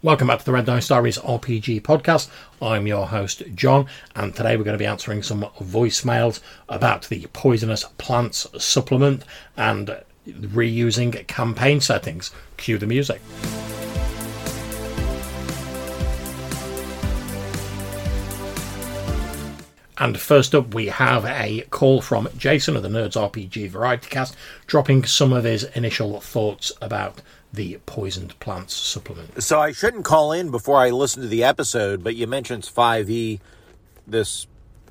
Welcome back to the Red Dice Diaries RPG podcast. I'm your host, John, and today we're going to be answering some voicemails about the Poisonous Plants supplement and reusing campaign settings. Cue the music. And first up, we have a call from Jason of the Nerds RPG Variety Cast, dropping some of his initial thoughts about the poisoned plants supplement. So I shouldn't call in before I listen to the episode, but you mentioned 5e, this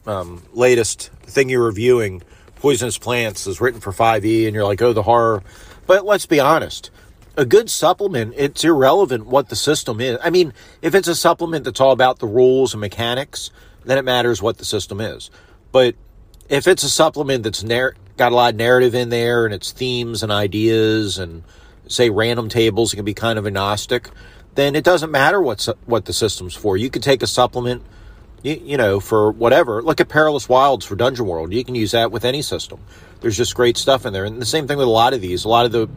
um, latest thing you're reviewing. Poisonous Plants is written for 5e, and you're like, oh, the horror. But let's be honest. A good supplement, it's irrelevant what the system is. I mean, if it's a supplement that's all about the rules and mechanics, then it matters what the system is. But if it's a supplement that's nar- got a lot of narrative in there and it's themes and ideas and say random tables, can be kind of agnostic, then it doesn't matter what's what the system's for. You could take a supplement, you, you know, for whatever. Look at Perilous Wilds for Dungeon World. You can use that with any system. There's just great stuff in there, and the same thing with a lot of these. A lot of the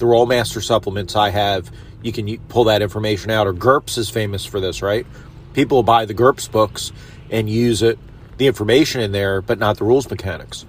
the Rolemaster supplements I have, you can pull that information out. Or GURPS is famous for this, right? People buy the GURPS books and use it, the information in there, but not the rules mechanics.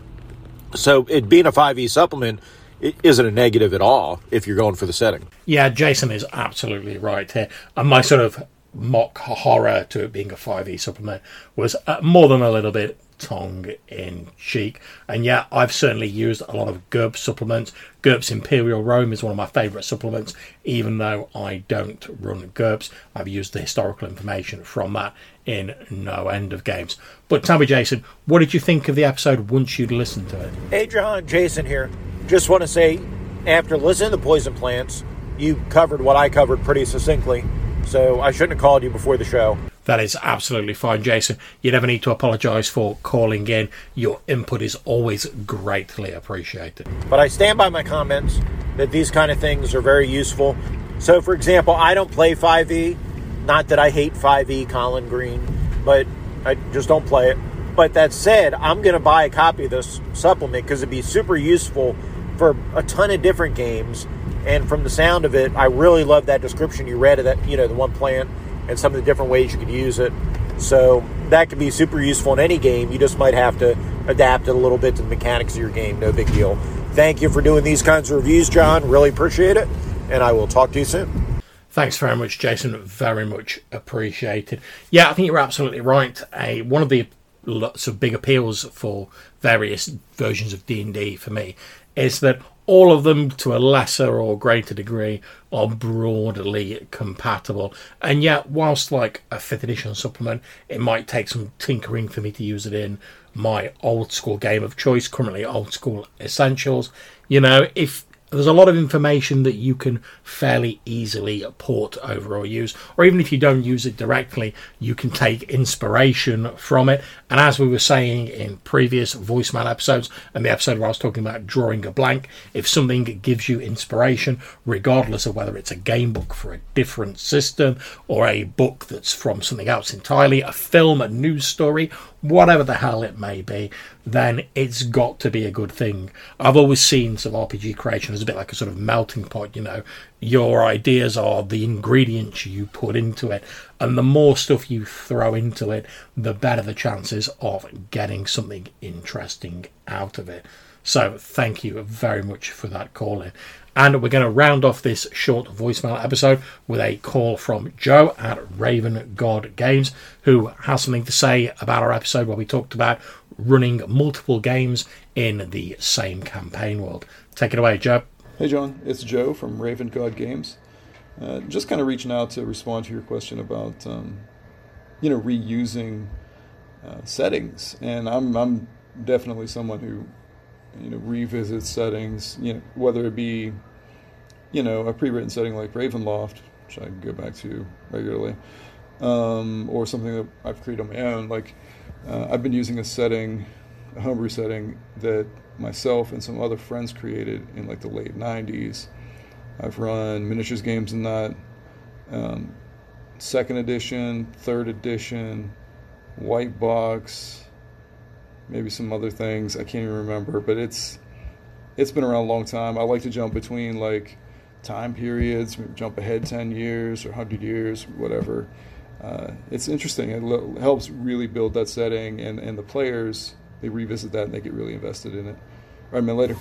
So it being a 5e supplement it isn't a negative at all if you're going for the setting. Yeah, Jason is absolutely right here. And my sort of mock horror to it being a 5e supplement was uh, more than a little bit tongue in cheek. And yeah, I've certainly used a lot of GURPS supplements. GURPS Imperial Rome is one of my favourite supplements, even though I don't run GURPS. I've used the historical information from that in no end of games. But tell me, Jason, what did you think of the episode once you'd listened to it? Hey, John, Jason here. Just want to say, after listening to Poison Plants, you covered what I covered pretty succinctly. So I shouldn't have called you before the show. That is absolutely fine, Jason. You never need to apologise for calling in. Your input is always greatly appreciated. But I stand by my comments that these kind of things are very useful. So, for example, I don't play 5e. Not that I hate 5e Colin Green, but I just don't play it. But that said, I'm going to buy a copy of this supplement because it'd be super useful for a ton of different games. And from the sound of it, I really love that description you read of that, you know, the one plant and some of the different ways you could use it. So that could be super useful in any game. You just might have to adapt it a little bit to the mechanics of your game. No big deal. Thank you for doing these kinds of reviews, John. Really appreciate it. And I will talk to you soon. Thanks very much, Jason. Very much appreciated. Yeah, I think you're absolutely right. A, one of the lots of big appeals for various versions of D&D for me is that all of them to a lesser or greater degree are broadly compatible. And yet whilst like a fifth edition supplement it might take some tinkering for me to use it in my old school game of choice currently old school essentials you know if there's a lot of information that you can fairly easily port over or use, or even if you don't use it directly, you can take inspiration from it. And as we were saying in previous voicemail episodes, and the episode where I was talking about drawing a blank, if something gives you inspiration, regardless of whether it's a game book for a different system or a book that's from something else entirely, a film, a news story, whatever the hell it may be, then it's got to be a good thing. I've always seen some RPG creation as a bit like a sort of melting pot, you know. Your ideas are the ingredients you put into it, and the more stuff you throw into it, the better the chances of getting something interesting out of it. So, thank you very much for that call in. And we're going to round off this short voicemail episode with a call from Joe at Raven God Games, who has something to say about our episode where we talked about running multiple games in the same campaign world. Take it away, Joe. Hey, John. It's Joe from Raven God Games. Uh, just kind of reaching out to respond to your question about, um, you know, reusing uh, settings. And I'm, I'm definitely someone who you know revisit settings you know whether it be you know a pre-written setting like ravenloft which i go back to regularly um, or something that i've created on my own like uh, i've been using a setting a homebrew setting that myself and some other friends created in like the late 90s i've run miniatures games in that um, second edition third edition white box maybe some other things. I can't even remember, but it's it's been around a long time. I like to jump between like time periods, jump ahead 10 years or 100 years, whatever. Uh, it's interesting. It lo- helps really build that setting, and, and the players, they revisit that and they get really invested in it. All right, man, later.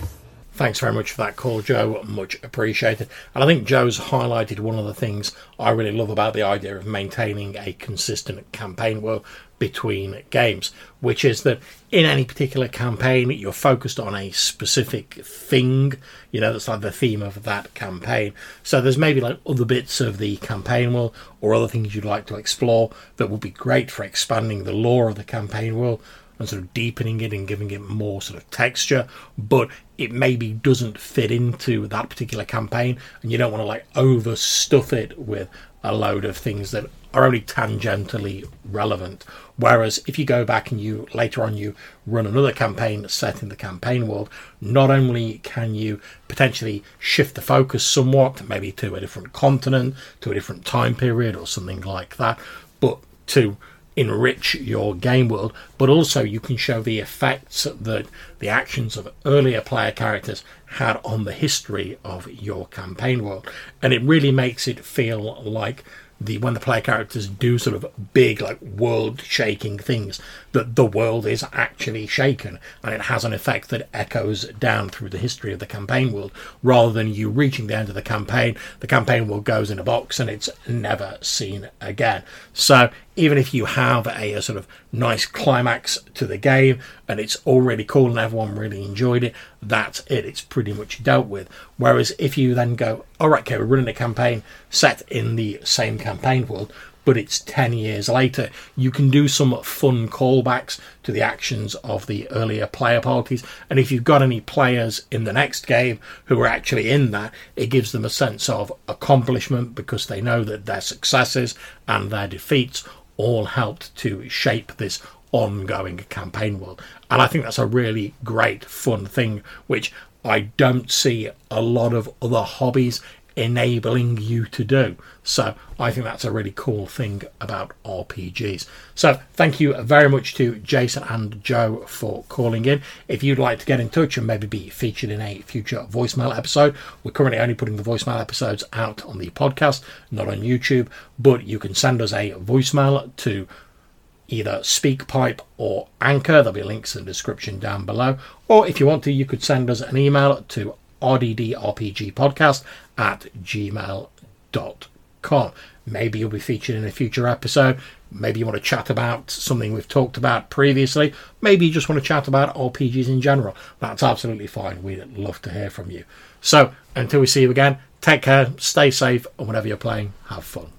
Thanks very much for that call, Joe. Much appreciated. And I think Joe's highlighted one of the things I really love about the idea of maintaining a consistent campaign world between games, which is that in any particular campaign, you're focused on a specific thing, you know, that's like the theme of that campaign. So there's maybe like other bits of the campaign world or other things you'd like to explore that would be great for expanding the lore of the campaign world and sort of deepening it and giving it more sort of texture, but it maybe doesn't fit into that particular campaign, and you don't want to like overstuff it with a load of things that are only tangentially relevant. Whereas if you go back and you later on you run another campaign set in the campaign world, not only can you potentially shift the focus somewhat, maybe to a different continent, to a different time period, or something like that, but to enrich your game world, but also you can show the effects that the actions of earlier player characters had on the history of your campaign world. And it really makes it feel like the when the player characters do sort of big like world shaking things that the world is actually shaken and it has an effect that echoes down through the history of the campaign world rather than you reaching the end of the campaign the campaign world goes in a box and it's never seen again so even if you have a, a, sort of nice climax to the game and it's already cool and everyone really enjoyed it, that's it. It's pretty much dealt with. Whereas if you then go, all right, okay, we're running a campaign set in the same campaign world, but it's 10 years later. You can do some fun callbacks to the actions of the earlier player parties. And if you've got any players in the next game who are actually in that, it gives them a sense of accomplishment because they know that their successes and their defeats all helped to shape this ongoing campaign world. And I think that's a really great, fun thing, which I don't see a lot of other hobbies enabling you to do. So I think that's a really cool thing about RPGs. So thank you very much to Jason and Joe for calling in. If you'd like to get in touch and maybe be featured in a future voicemail episode, we're currently only putting the voicemail episodes out on the podcast, not on YouTube, but you can send us a voicemail to either SpeakPipe or Anchor. There'll be links in the description down below. Or if you want to, you could send us an email to rddrpgpodcast at gmail.com. Maybe you'll be featured in a future episode. Maybe you want to chat about something we've talked about previously. Maybe you just want to chat about RPGs in general. That's absolutely fine. We'd love to hear from you. So until we see you again, take care, stay safe, and whenever you're playing, have fun.